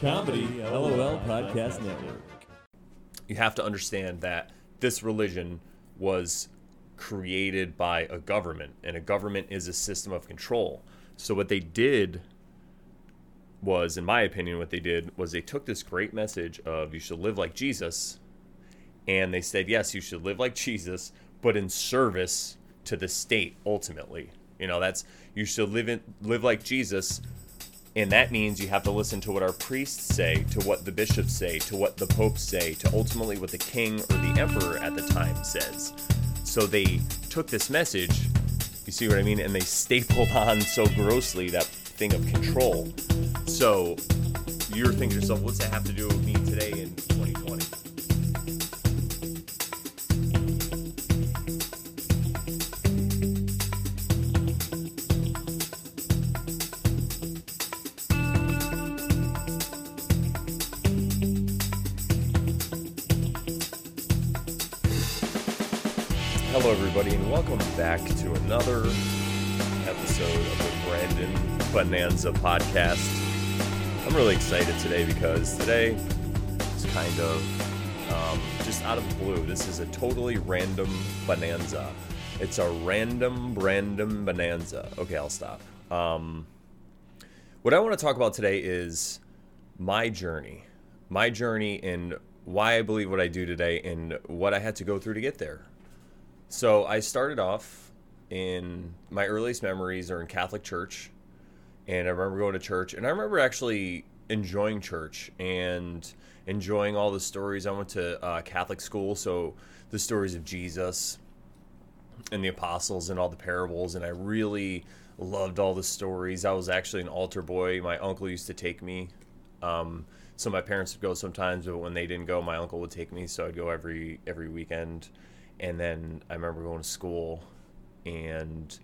Comedy LOL Podcast Network. you have to understand that this religion was created by a government, and a government is a system of control. So, what they did was, in my opinion, what they did was they took this great message of you should live like Jesus, and they said, yes, you should live like Jesus, but in service to the state ultimately. You know, that's you should live in live like Jesus, and that means you have to listen to what our priests say, to what the bishops say, to what the popes say, to ultimately what the king or the emperor at the time says. So they took this message, you see what I mean, and they stapled on so grossly that thing of control. So you're thinking to yourself, what's that have to do with me today in Hello, everybody, and welcome back to another episode of the Brandon Bonanza podcast. I'm really excited today because today is kind of um, just out of the blue. This is a totally random bonanza. It's a random, random bonanza. Okay, I'll stop. Um, what I want to talk about today is my journey, my journey, and why I believe what I do today, and what I had to go through to get there. So I started off in my earliest memories are in Catholic church, and I remember going to church, and I remember actually enjoying church and enjoying all the stories. I went to uh, Catholic school, so the stories of Jesus and the apostles and all the parables, and I really loved all the stories. I was actually an altar boy. My uncle used to take me. Um, so my parents would go sometimes, but when they didn't go, my uncle would take me. So I'd go every every weekend and then I remember going to school, and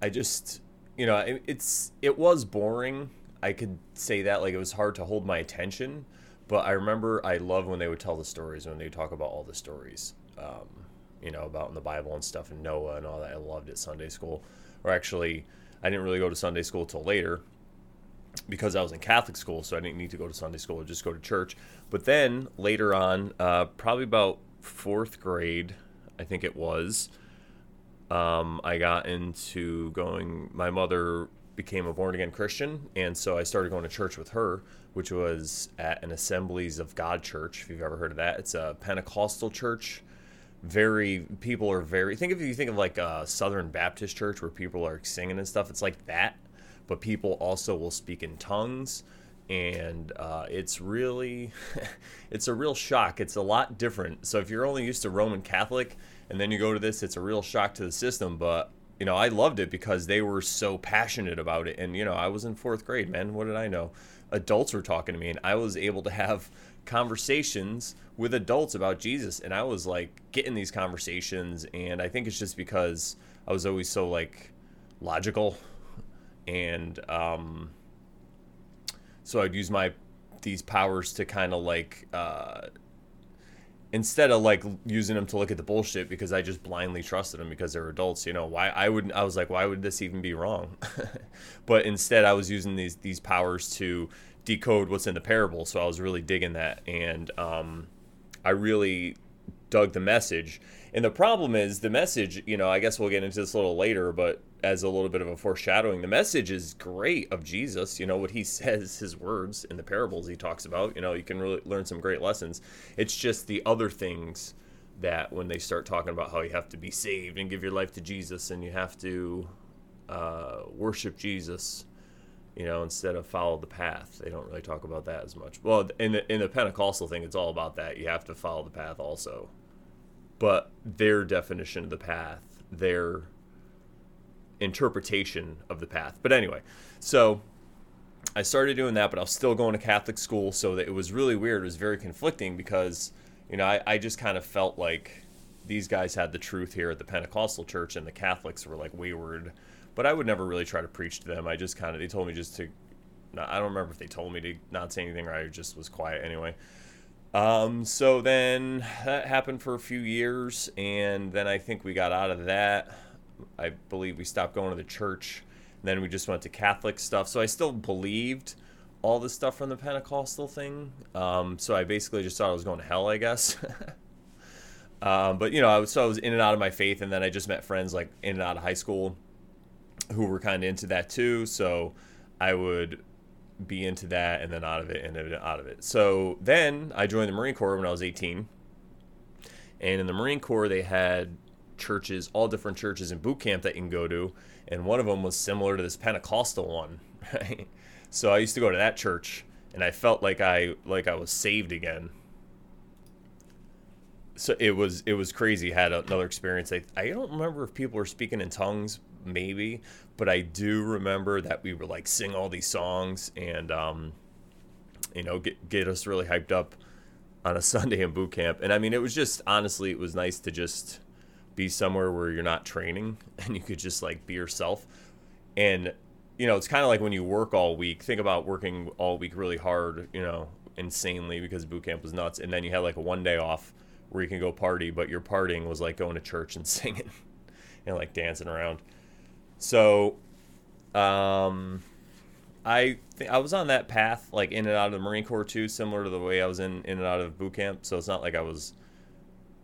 I just, you know, it, it's it was boring. I could say that like it was hard to hold my attention, but I remember I loved when they would tell the stories when they would talk about all the stories, um, you know, about in the Bible and stuff and Noah and all that. I loved it Sunday school, or actually, I didn't really go to Sunday school till later because I was in Catholic school, so I didn't need to go to Sunday school, just go to church. But then later on, uh, probably about fourth grade, I think it was. Um, I got into going. My mother became a born again Christian, and so I started going to church with her, which was at an Assemblies of God church. If you've ever heard of that, it's a Pentecostal church. Very people are very. Think if you think of like a Southern Baptist church where people are singing and stuff. It's like that, but people also will speak in tongues and uh, it's really it's a real shock it's a lot different so if you're only used to roman catholic and then you go to this it's a real shock to the system but you know i loved it because they were so passionate about it. And you know i was in fourth grade man. What did i know? Adults were talking to me and i was able to have conversations with adults about jesus. And i was like getting these conversations. And i think it's just because i was always so like logical. And um so I'd use my these powers to kind of like uh, instead of like using them to look at the bullshit because I just blindly trusted them because they're adults. You know why I would I was like why would this even be wrong? but instead I was using these these powers to decode what's in the parable. So I was really digging that and um, I really dug the message. And the problem is the message, you know, I guess we'll get into this a little later, but as a little bit of a foreshadowing, the message is great of Jesus, you know, what he says, his words in the parables he talks about, you know, you can really learn some great lessons. It's just the other things that when they start talking about how you have to be saved and give your life to Jesus and you have to uh, worship Jesus, you know, instead of follow the path. They don't really talk about that as much. Well, in the in the Pentecostal thing, it's all about that. You have to follow the path also. But their definition of the path, their interpretation of the path. But anyway, so I started doing that, but I was still going to Catholic school, so that it was really weird. It was very conflicting because, you know, I, I just kind of felt like these guys had the truth here at the Pentecostal church, and the Catholics were like wayward. But I would never really try to preach to them. I just kind of they told me just to. I don't remember if they told me to not say anything, or I just was quiet anyway. Um, so then that happened for a few years, and then I think we got out of that. I believe we stopped going to the church. then we just went to Catholic stuff. So I still believed, all the stuff from the Pentecostal thing. Um, so I basically just thought I was going to hell, I guess. um, but you know, I was so I was in and out of my faith, and then I just met friends like in and out of high school who were kind of into that too. So I would be into that and then out of it and then out of it. So then I joined the Marine Corps when I was 18. And in the Marine Corps, they had churches, all different churches in boot camp that you can go to. And one of them was similar to this Pentecostal one, right? So I used to go to that church and I felt like I like I was saved again. So it was it was crazy. Had another experience. I, I don't remember if people were speaking in tongues, maybe, but I do remember that we were like sing all these songs and um, you know get get us really hyped up on a Sunday in boot camp. And I mean, it was just honestly, it was nice to just be somewhere where you're not training and you could just like be yourself. And you know, it's kind of like when you work all week. Think about working all week really hard, you know, insanely because boot camp was nuts, and then you had like a one day off where you can go party, but your partying was like going to church and singing and like dancing around. So, um, I th- I was on that path, like in and out of the Marine Corps too, similar to the way I was in in and out of boot camp. So it's not like I was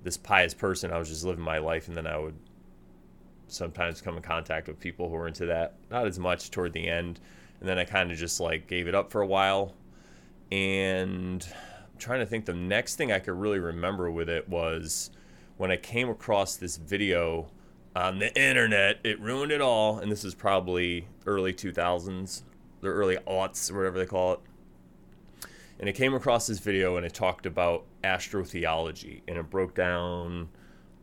this pious person. I was just living my life, and then I would sometimes come in contact with people who were into that. Not as much toward the end, and then I kind of just like gave it up for a while. And I'm trying to think, the next thing I could really remember with it was when I came across this video on the internet. It ruined it all, and this is probably early 2000s, the early aughts, whatever they call it. And it came across this video, and it talked about astrotheology, and it broke down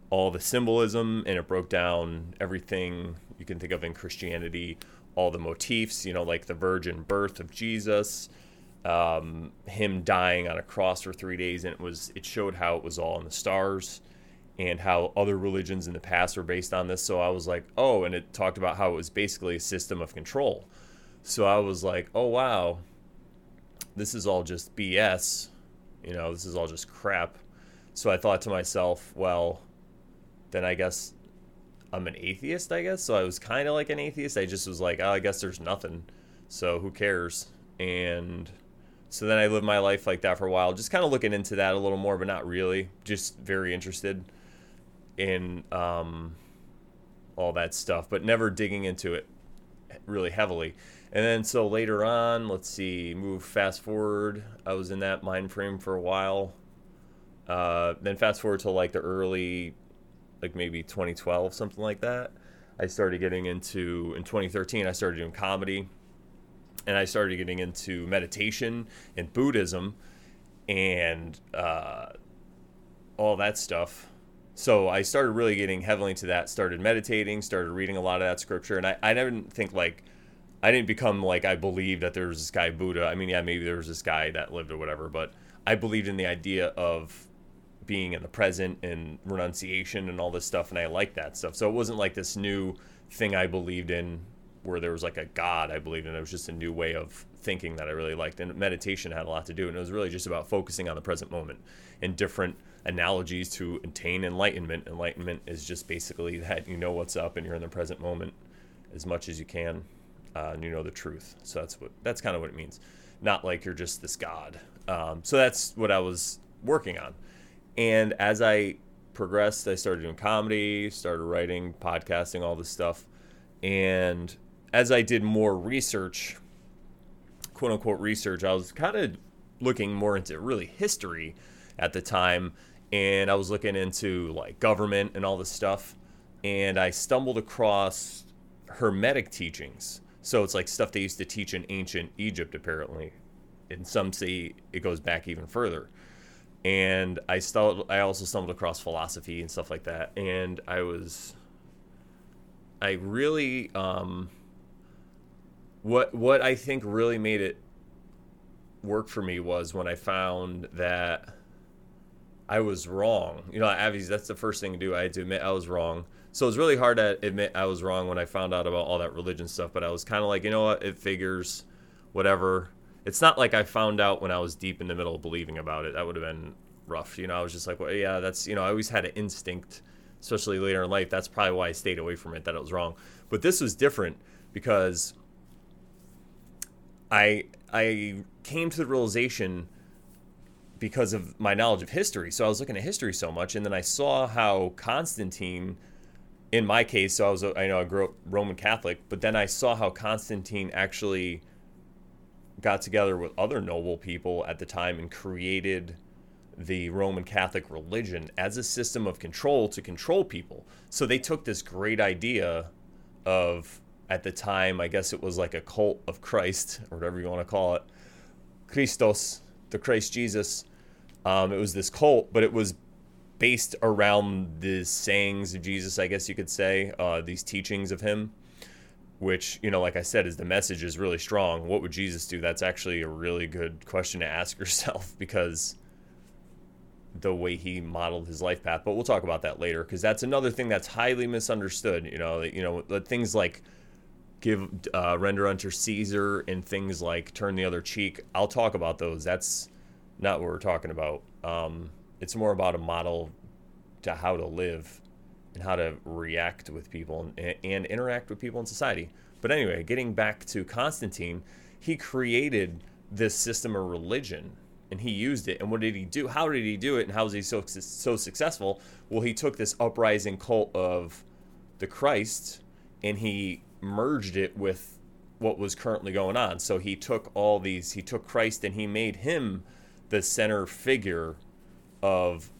all the symbolism, and it broke down everything you can think of in Christianity, all the motifs, you know, like the virgin birth of Jesus. Um, him dying on a cross for three days, and it was it showed how it was all in the stars and how other religions in the past were based on this. So I was like, oh, and it talked about how it was basically a system of control. So I was like, oh, wow, this is all just BS. You know, this is all just crap. So I thought to myself, well, then I guess I'm an atheist, I guess. So I was kind of like an atheist. I just was like, oh, I guess there's nothing. So who cares? And so then I lived my life like that for a while, just kind of looking into that a little more, but not really. Just very interested in um, all that stuff, but never digging into it really heavily. And then so later on, let's see, move fast forward. I was in that mind frame for a while. Uh, then fast forward to like the early, like maybe 2012, something like that. I started getting into in 2013. I started doing comedy, and I started getting into meditation and Buddhism, and uh, all that stuff so I started really getting heavily into that. Started meditating, started reading a lot of that scripture, and I, I didn't think like I didn't become like I believed that there was this guy Buddha. I mean, yeah, maybe there was this guy that lived or whatever, but I believed in the idea of being in the present and renunciation and all this stuff, and I liked that stuff. So it wasn't like this new thing I believed in where there was like a God I believed in. It was just a new way of thinking that I really liked, and meditation had a lot to do, and it was really just about focusing on the present moment and different analogies to attain enlightenment. Enlightenment is just basically that you know what's up and you're in the present moment as much as you can, uh, and you know the truth. So that's what that's kind of what it means. Not like you're just this god. Um, so that's what I was working on, and as I progressed, I started doing comedy, started writing, podcasting, all this stuff, and as I did more research, quote unquote research, I was kind of looking more into really history at the time and I was looking into like government and all this stuff, and I stumbled across Hermetic teachings. So it's like stuff they used to teach in ancient Egypt, apparently, and some say it goes back even further. And I stumbled, I also stumbled across philosophy and stuff like that, and I was, I really, um, what what I think really made it work for me was when I found that I was wrong. You know, Abby's that's the first thing to do. I had to admit I was wrong. So it was really hard to admit I was wrong when I found out about all that religion stuff. But I was kind of like, you know what? It figures, whatever. It's not like I found out when I was deep in the middle of believing about it. That would have been rough. You know, I was just like, well, yeah, that's, you know, I always had an instinct, especially later in life. That's probably why I stayed away from it, that it was wrong. But this was different because I I came to the realization because of my knowledge of history. So I was looking at history so much, and then I saw how Constantine, in my case, so I was I know I grew up Roman Catholic, but then I saw how Constantine actually got together with other noble people at the time and created the Roman Catholic religion as a system of control to control people. So they took this great idea of at the time, I guess it was like a cult of Christ or whatever you want to call it, Christos, the Christ Jesus. Um, it was this cult, but it was based around the sayings of Jesus, I guess you could say, uh, these teachings of him, which, you know, like I said, is the message is really strong. What would Jesus do? That's actually a really good question to ask yourself because the way he modeled his life path. But we'll talk about that later because that's another thing that's highly misunderstood. You know, you know, things like give uh, render unto Caesar and things like turn the other cheek. I'll talk about those. That's not what we're talking about. Um, it's more about a model to how to live and how to react with people and, and interact with people in society. But anyway, getting back to Constantine, he created this system of religion and he used it. And what did he do? How did he do it? And how was he so so successful? Well, he took this uprising cult of the Christ and he merged it with what was currently going on. So he took all these, he took Christ and he made him the center figure of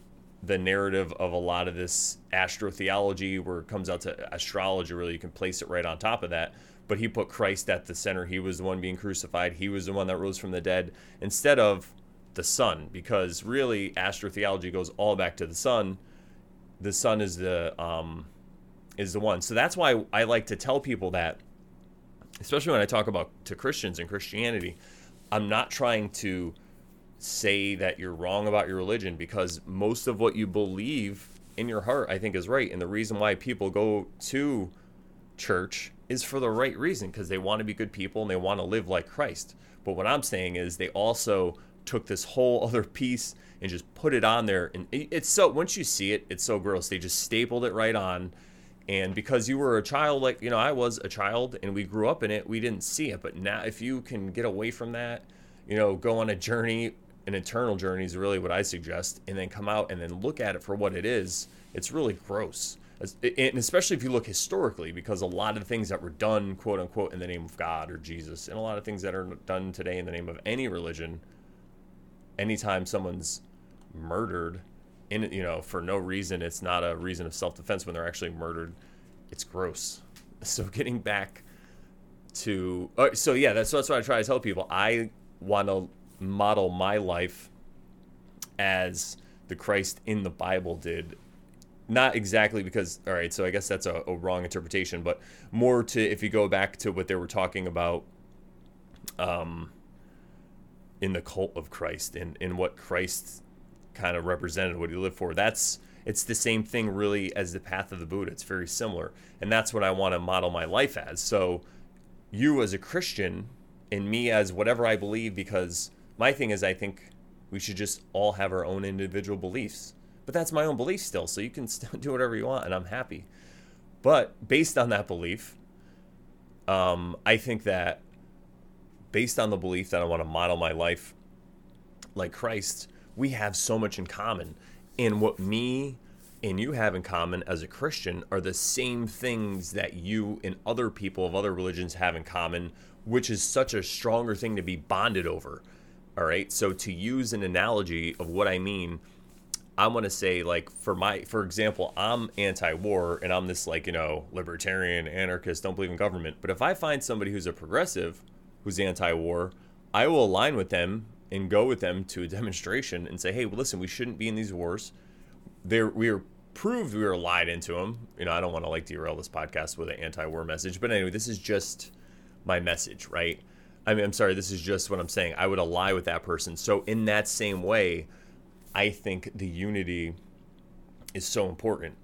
the narrative of a lot of this astrotheology, where it comes out to astrology, really, you can place it right on top of that. But he put Christ at the center. He was the one being crucified. He was the one that rose from the dead instead of the sun, because really astrotheology goes all back to the sun. The sun is the um, is the one. So that's why I like to tell people that, especially when I talk about to Christians and Christianity, I'm not trying to say that you're wrong about your religion because most of what you believe in your heart, I think, is right. And the reason why people go to church is for the right reason because they want to be good people and they want to live like Christ. But what I'm saying is they also took this whole other piece and just put it on there. And it's so, once you see it, it's so gross. They just stapled it right on and because you were a child like you know i was a child and we grew up in it we didn't see it but now if you can get away from that you know go on a journey an internal journey is really what i suggest and then come out and then look at it for what it is it's really gross. And especially if you look historically because a lot of the things that were done quote unquote in the name of god or jesus and a lot of things that are done today in the name of any religion anytime someone's murdered in you know for no reason it's not a reason of self-defense when they're actually murdered it's gross. So getting back to uh, so yeah that's that's what i try to tell people. I want to model my life as the christ in the bible did not exactly because all right so i guess that's a, a wrong interpretation but more to if you go back to what they were talking about um in the cult of christ and in what christ kind of represented what he lived for. That's it's the same thing really as the path of the Buddha. It's very similar. And that's what I want to model my life as. So you as a Christian and me as whatever I believe because my thing is I think we should just all have our own individual beliefs. But that's my own belief still, so you can still do whatever you want and I'm happy. But based on that belief, um, I think that based on the belief that I want to model my life like Christ, we have so much in common. And what me and you have in common as a Christian are the same things that you and other people of other religions have in common, which is such a stronger thing to be bonded over. All right. So to use an analogy of what I mean, I want to say like for my for example, I'm anti-war and I'm this like, you know, libertarian, anarchist, don't believe in government. But if I find somebody who's a progressive who's anti-war, I will align with them and go with them to a demonstration and say, hey, well, listen, we shouldn't be in these wars. There, we are proved we were lied into them. You know, I don't want to like derail this podcast with an anti-war message, but anyway, this is just my message, right? I mean, I'm sorry, this is just what I'm saying. I would ally with that person. So in that same way, I think the unity is so important.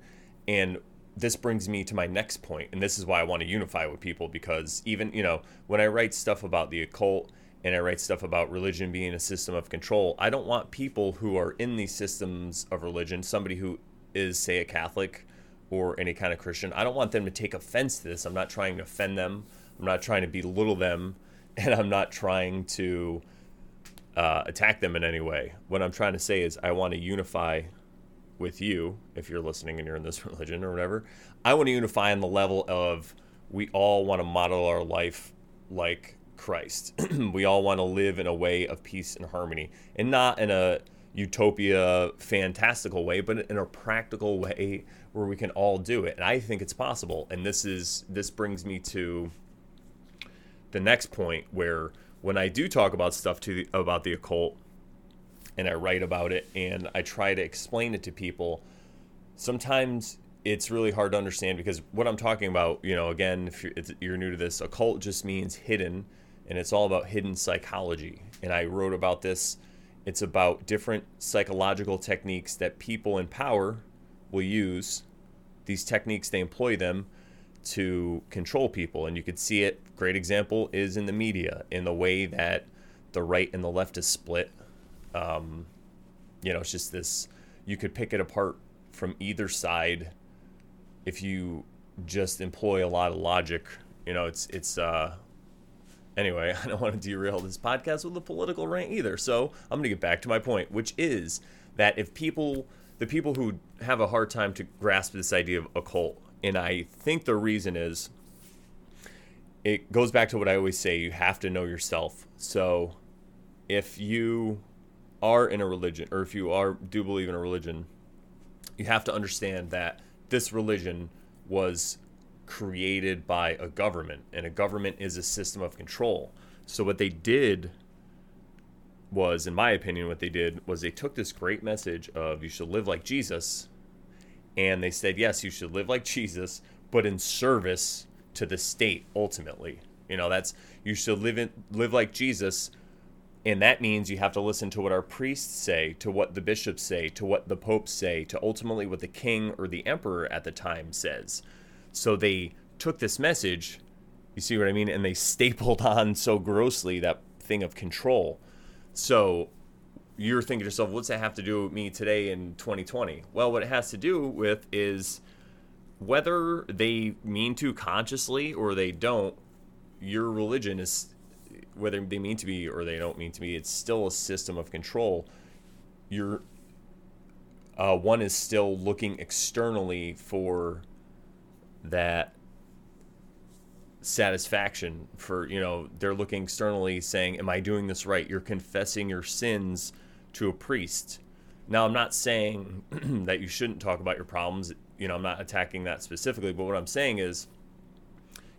And this brings me to my next point, and this is why I want to unify with people because even, you know, when I write stuff about the occult and I write stuff about religion being a system of control. I don't want people who are in these systems of religion, somebody who is, say, a Catholic or any kind of Christian, I don't want them to take offense to this. I'm not trying to offend them. I'm not trying to belittle them and I'm not trying to uh, attack them in any way. What I'm trying to say is, I want to unify with you, if you're listening and you're in this religion or whatever. I want to unify on the level of we all want to model our life like Christ. we all want to live in a way of peace and harmony, and not in a utopia fantastical way but in a practical way where we can all do it and i think it's possible and this is this brings me to the next point where when i do talk about stuff to the, about the occult and i write about it and i try to explain it to people sometimes it's really hard to understand because what i'm talking about you know again if you're, you're new to this occult just means hidden and it's all about hidden psychology and i wrote about this it's about different psychological techniques that people in power will use. These techniques, they employ them to control people. And you could see it. Great example is in the media, in the way that the right and the left is split. Um, you know, it's just this, you could pick it apart from either side if you just employ a lot of logic. You know, it's, it's, uh, Anyway, I don't want to derail this podcast with a political rant either. So I'm going to get back to my point, which is that if people, the people who have a hard time to grasp this idea of occult, and I think the reason is it goes back to what I always say you have to know yourself. So if you are in a religion, or if you are do believe in a religion, you have to understand that this religion was created by a government, and a government is a system of control. So, what they did was, in my opinion, what they did was they took this great message of you should live like Jesus, and they said, yes, you should live like Jesus, but in service to the state ultimately. You know, that's you should live in live like Jesus, and that means you have to listen to what our priests say, to what the bishops say, to what the popes say, to ultimately what the king or the emperor at the time says. So they took this message, you see what I mean, and they stapled on so grossly that thing of control. So you're thinking to yourself, what's that have to do with me today in 2020? Well, what it has to do with is whether they mean to consciously or they don't, your religion is, whether they mean to be or they don't mean to be, it's still a system of control. Your uh, one is still looking externally for that satisfaction for you know they're looking externally saying am i doing this right you're confessing your sins to a priest now i'm not saying that you shouldn't talk about your problems you know i'm not attacking that specifically but what i'm saying is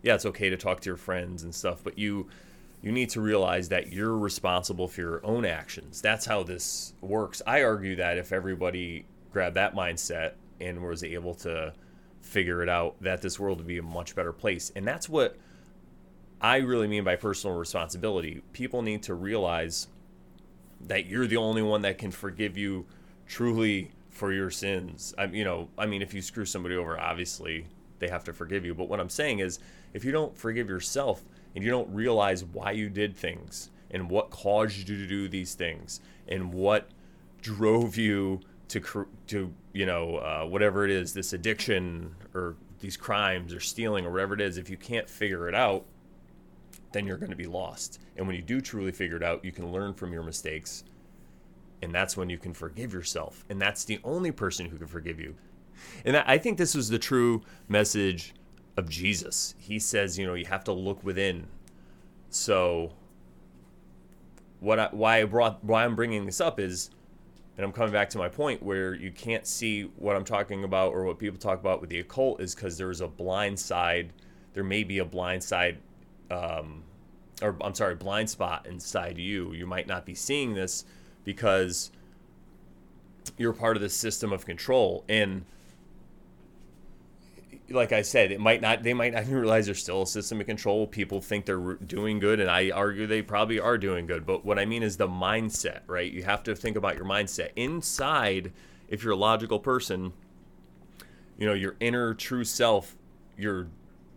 yeah it's okay to talk to your friends and stuff but you you need to realize that you're responsible for your own actions that's how this works i argue that if everybody grabbed that mindset and was able to figure it out, that this world would be a much better place. And that's what I really mean by personal responsibility. People need to realize that you're the only one that can forgive you truly for your sins. I you know, I mean if you screw somebody over, obviously they have to forgive you. But what I'm saying is if you don't forgive yourself and you don't realize why you did things and what caused you to do these things and what drove you to to you know uh, whatever it is, this addiction or these crimes or stealing or whatever it is, if you can't figure it out, then you're going to be lost. And when you do truly figure it out, you can learn from your mistakes, and that's when you can forgive yourself. And that's the only person who can forgive you. And I think this was the true message of Jesus. He says, you know, you have to look within. So, what I, why I brought why I'm bringing this up is and I'm coming back to my point where you can't see what I'm talking about or what people talk about with the occult is because there's a blind side. There may be a blind side, um, or I'm sorry, blind spot inside you. You might not be seeing this because you're part of the system of control. And like I said, it might not. They might not even realize there's still a system of control. People think they're doing good, and I argue they probably are doing good. But what I mean is the mindset, right? You have to think about your mindset inside. If you're a logical person, you know your inner true self, your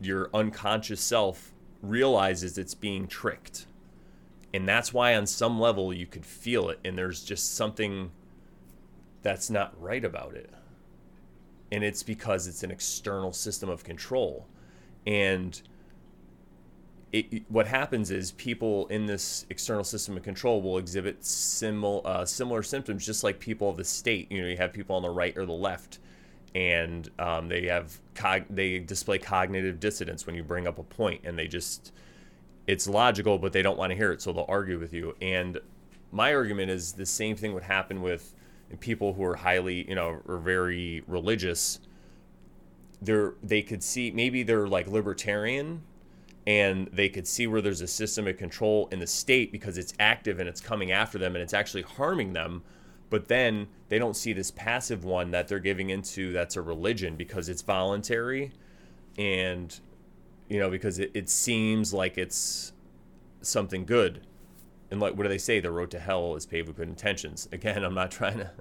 your unconscious self realizes it's being tricked, and that's why on some level you could feel it, and there's just something that's not right about it. And it's because it's an external system of control. And it, what happens is people in this external system of control will exhibit simil, uh, similar symptoms, just like people of the state. You know, you have people on the right or the left, and um, they have cog- they display cognitive dissonance when you bring up a point, and they just it's logical, but they don't want to hear it, so they'll argue with you. And my argument is the same thing would happen with people who are highly, you know, or very religious. They're they could see maybe they're like libertarian and they could see where there's a system of control in the state because it's active and it's coming after them and it's actually harming them but then they don't see this passive one that they're giving into that's a religion because it's voluntary and you know because it, it seems like it's something good. And like what do they say? The road to hell is paved with good intentions. Again i'm not trying to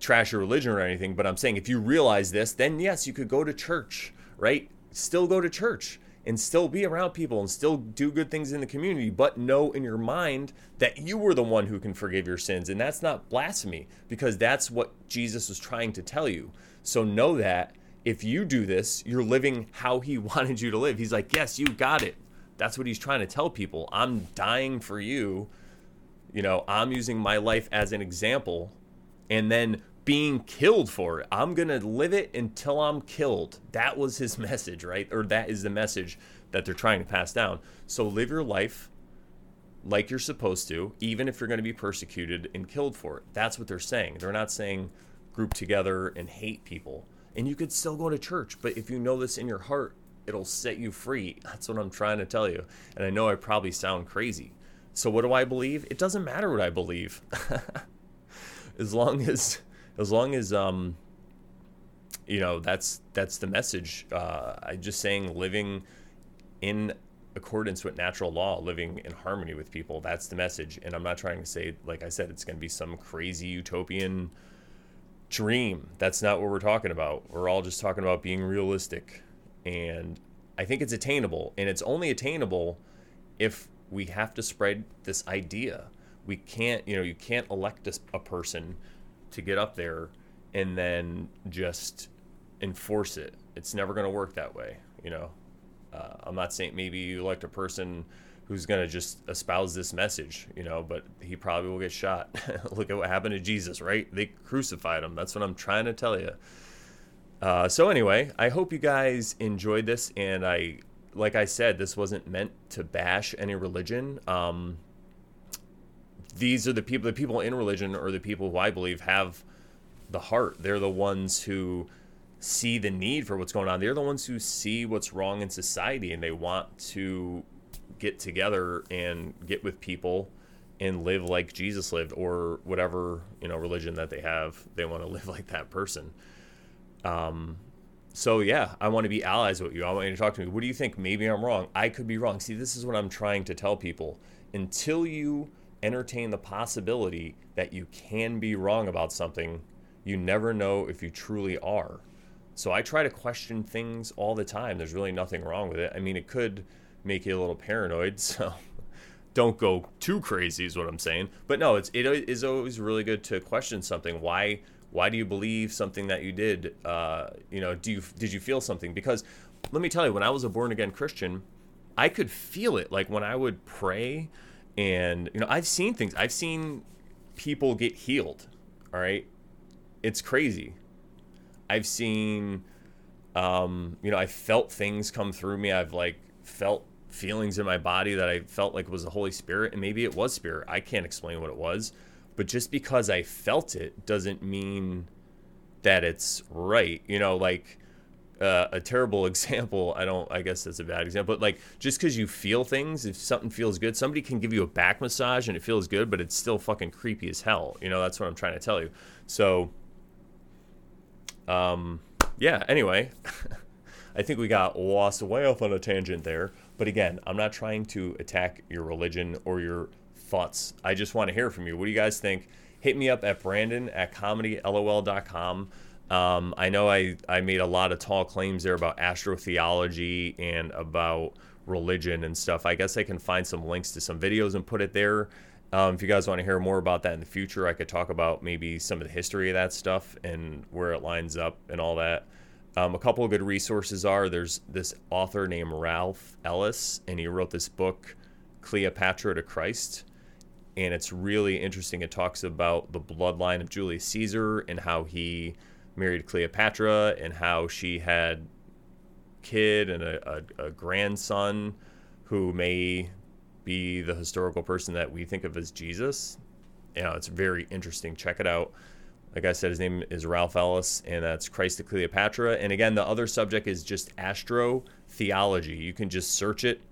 trash your religion or anything but i'm saying if you realize this then yes you could go to church right? Still go to church and still be around people and still do good things in the community, but know in your mind that you were the one who can forgive your sins. And that's not blasphemy because that's what Jesus was trying to tell you. So know that if you do this, you're living how he wanted you to live. He's like, Yes, you got it. That's what he's trying to tell people. I'm dying for you. You know, I'm using my life as an example. And then being killed for it. I'm going to live it until I'm killed. That was his message, right? Or that is the message that they're trying to pass down. So live your life like you're supposed to, even if you're going to be persecuted and killed for it. That's what they're saying. They're not saying group together and hate people. And you could still go to church, but if you know this in your heart, it'll set you free. That's what I'm trying to tell you. And I know I probably sound crazy. So what do I believe? It doesn't matter what I believe. as long as as long as um, you know that's that's the message. Uh, I just saying living in accordance with natural law, living in harmony with people. That's the message. And I'm not trying to say, like I said, it's going to be some crazy utopian dream. That's not what we're talking about. We're all just talking about being realistic. And I think it's attainable. And it's only attainable if we have to spread this idea. We can't, you know, you can't elect a, a person to get up there and then just enforce it. It's never going to work that way, you know. Uh, I'm not saying maybe you elect a person who's going to just espouse this message, you know, but he probably will get shot. Look at what happened to Jesus, right? They crucified him. That's what I'm trying to tell you. Uh, so anyway, I hope you guys enjoyed this, and I, like I said, this wasn't meant to bash any religion. Um, these are the people the people in religion or the people who I believe have the heart. They're the ones who see the need for what's going on. They're the ones who see what's wrong in society and they want to get together and get with people and live like Jesus lived or whatever, you know, religion that they have. They want to live like that person. Um so yeah, I want to be allies with you. I want you to talk to me. What do you think? Maybe I'm wrong. I could be wrong. See, this is what I'm trying to tell people. Until you entertain the possibility that you can be wrong about something, you never know if you truly are. So I try to question things all the time. There's really nothing wrong with it. I mean, it could make you a little paranoid, so don't go too crazy is what I'm saying. But no, it's it is always really good to question something. Why why do you believe something that you did? Uh, you know, do you did you feel something? Because let me tell you, when I was a born again Christian, I could feel it. Like when I would pray and you know i've seen things. I've seen people get healed all right? It's crazy. I've seen um you know i felt things come through me. I've like felt feelings in my body that i felt like was the holy spirit and maybe it was spirit. I can't explain what it was. But just because i felt it doesn't mean that it's right. You know like uh, a terrible example. I don't. I guess that's a bad example. But like, just because you feel things, if something feels good, somebody can give you a back massage and it feels good, but it's still fucking creepy as hell. You know, that's what I'm trying to tell you. So, um, yeah. Anyway, I think we got lost way off on a tangent there. But again, I'm not trying to attack your religion or your thoughts. I just want to hear from you. What do you guys think? Hit me up at Brandon at comedylol.com. Um, I know I, I made a lot of tall claims there about astrotheology and about religion and stuff. I guess I can find some links to some videos and put it there. Um, if you guys want to hear more about that in the future, I could talk about maybe some of the history of that stuff and where it lines up and all that. Um, a couple of good resources are there's this author named Ralph Ellis, and he wrote this book, Cleopatra to Christ. And it's really interesting. It talks about the bloodline of Julius Caesar and how he married Cleopatra and how she had kid and a, a, a grandson who may be the historical person that we think of as Jesus. You know, it's very interesting. Check it out. Like I said, his name is Ralph Ellis, and that's Christ to Cleopatra. And again, the other subject is just astro theology. You can just search it,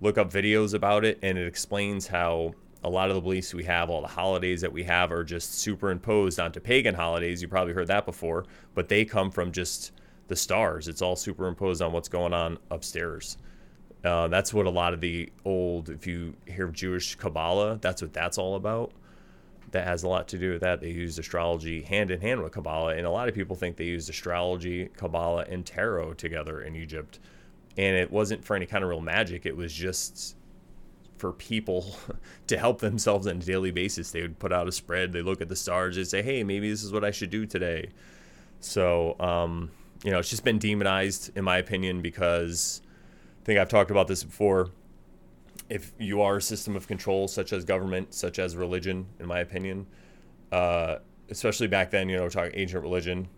look up videos about it, and it explains how a lot of the beliefs we have, all the holidays that we have, are just superimposed onto pagan holidays. You probably heard that before, but they come from just the stars. It's all superimposed on what's going on upstairs. Uh, that's what a lot of the old, if you hear Jewish Kabbalah, that's what that's all about that has a lot to do with that. They used astrology hand in hand with Kabbalah, and a lot of people think they used astrology, Kabbalah, and tarot together in Egypt. And it wasn't for any kind of real magic. It was just for people to help themselves on a daily basis. They would put out a spread. They look at the stars. They say, "Hey, maybe this is what I should do today." So, um, you know, it's just been demonized, in my opinion, because I think I've talked about this before if you are a system of control, such as government, such as religion, in my opinion, uh, especially back then, you know, talking ancient religion,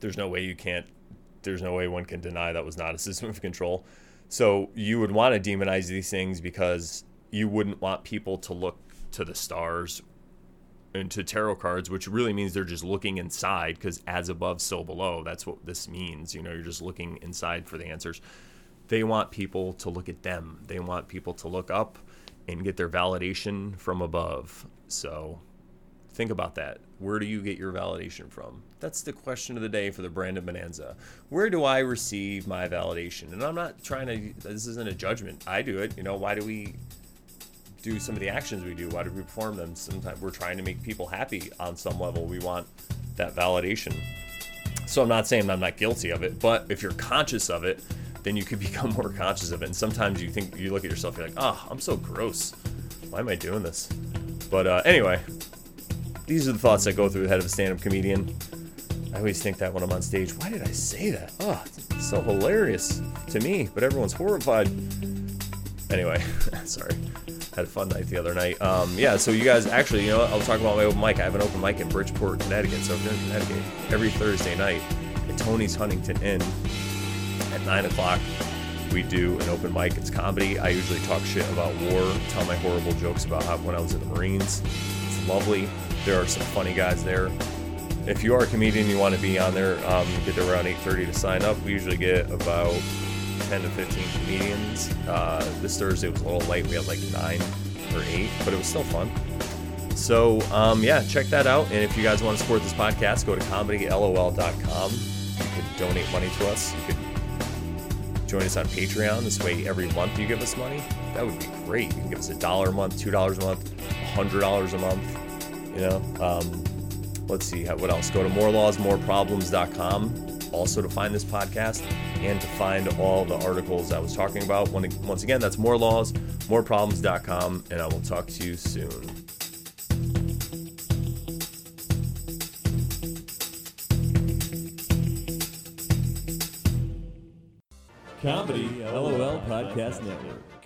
there's no way you can't, there's no way one can deny that was not a system of control. So you would want to demonize these things because you wouldn't want people to look to the stars and to tarot cards, which really means they're just looking inside because as above, so below. That's what this means. You know, you're just looking inside for the answers they want people to look at them. They want people to look up and get their validation from above. So think about that. Where do you get your validation from? That's the question of the day for the Brandon Bonanza. Where do I receive my validation? And I'm not trying to, this isn't a judgment. I do it. You know, why do we do some of the actions we do? Why do we perform them? Sometimes we're trying to make people happy on some level. We want that validation. So I'm not saying I'm not guilty of it, but if you're conscious of it, then you could become more conscious of it. And sometimes you think you look at yourself, you're like, oh, I'm so gross. Why am I doing this? But uh, anyway, these are the thoughts that go through the head of a stand-up comedian. I always think that when I'm on stage, why did I say that? Oh, it's so hilarious to me, but everyone's horrified. Anyway, sorry. Had a fun night the other night. Um, yeah, so you guys actually, you know what? I'll talk about my open mic. I have an open mic in Bridgeport, Connecticut. So if you're in Connecticut, every Thursday night at Tony's Huntington Inn, at 9 o'clock, we do an open mic. It's comedy. I usually talk shit about war, tell my horrible jokes about how when I was in the Marines. Lovely. There are some funny guys there. If you are a comedian, you want to be on there, um, get there around 8.30 to sign up. We usually get about 10 to 15 comedians. Uh, this Thursday was a little late. We had like 9 or 8, but it was still fun. So, um, yeah, check that out. And if you guys want to support this podcast, go to comedylol.com. You can donate money to us. You can join us on Patreon. This way, every month you give us money. That would be great. You can give us a dollar a month, two dollars a month, hundred dollars a month. You know. Um, let's see what else. Go to morelawsmoreproblems.com also to find this podcast and to find all the articles I was talking about. Once again, that's morelawsmoreproblems.com, and I will talk to you soon. Comedy LOL Podcast Network.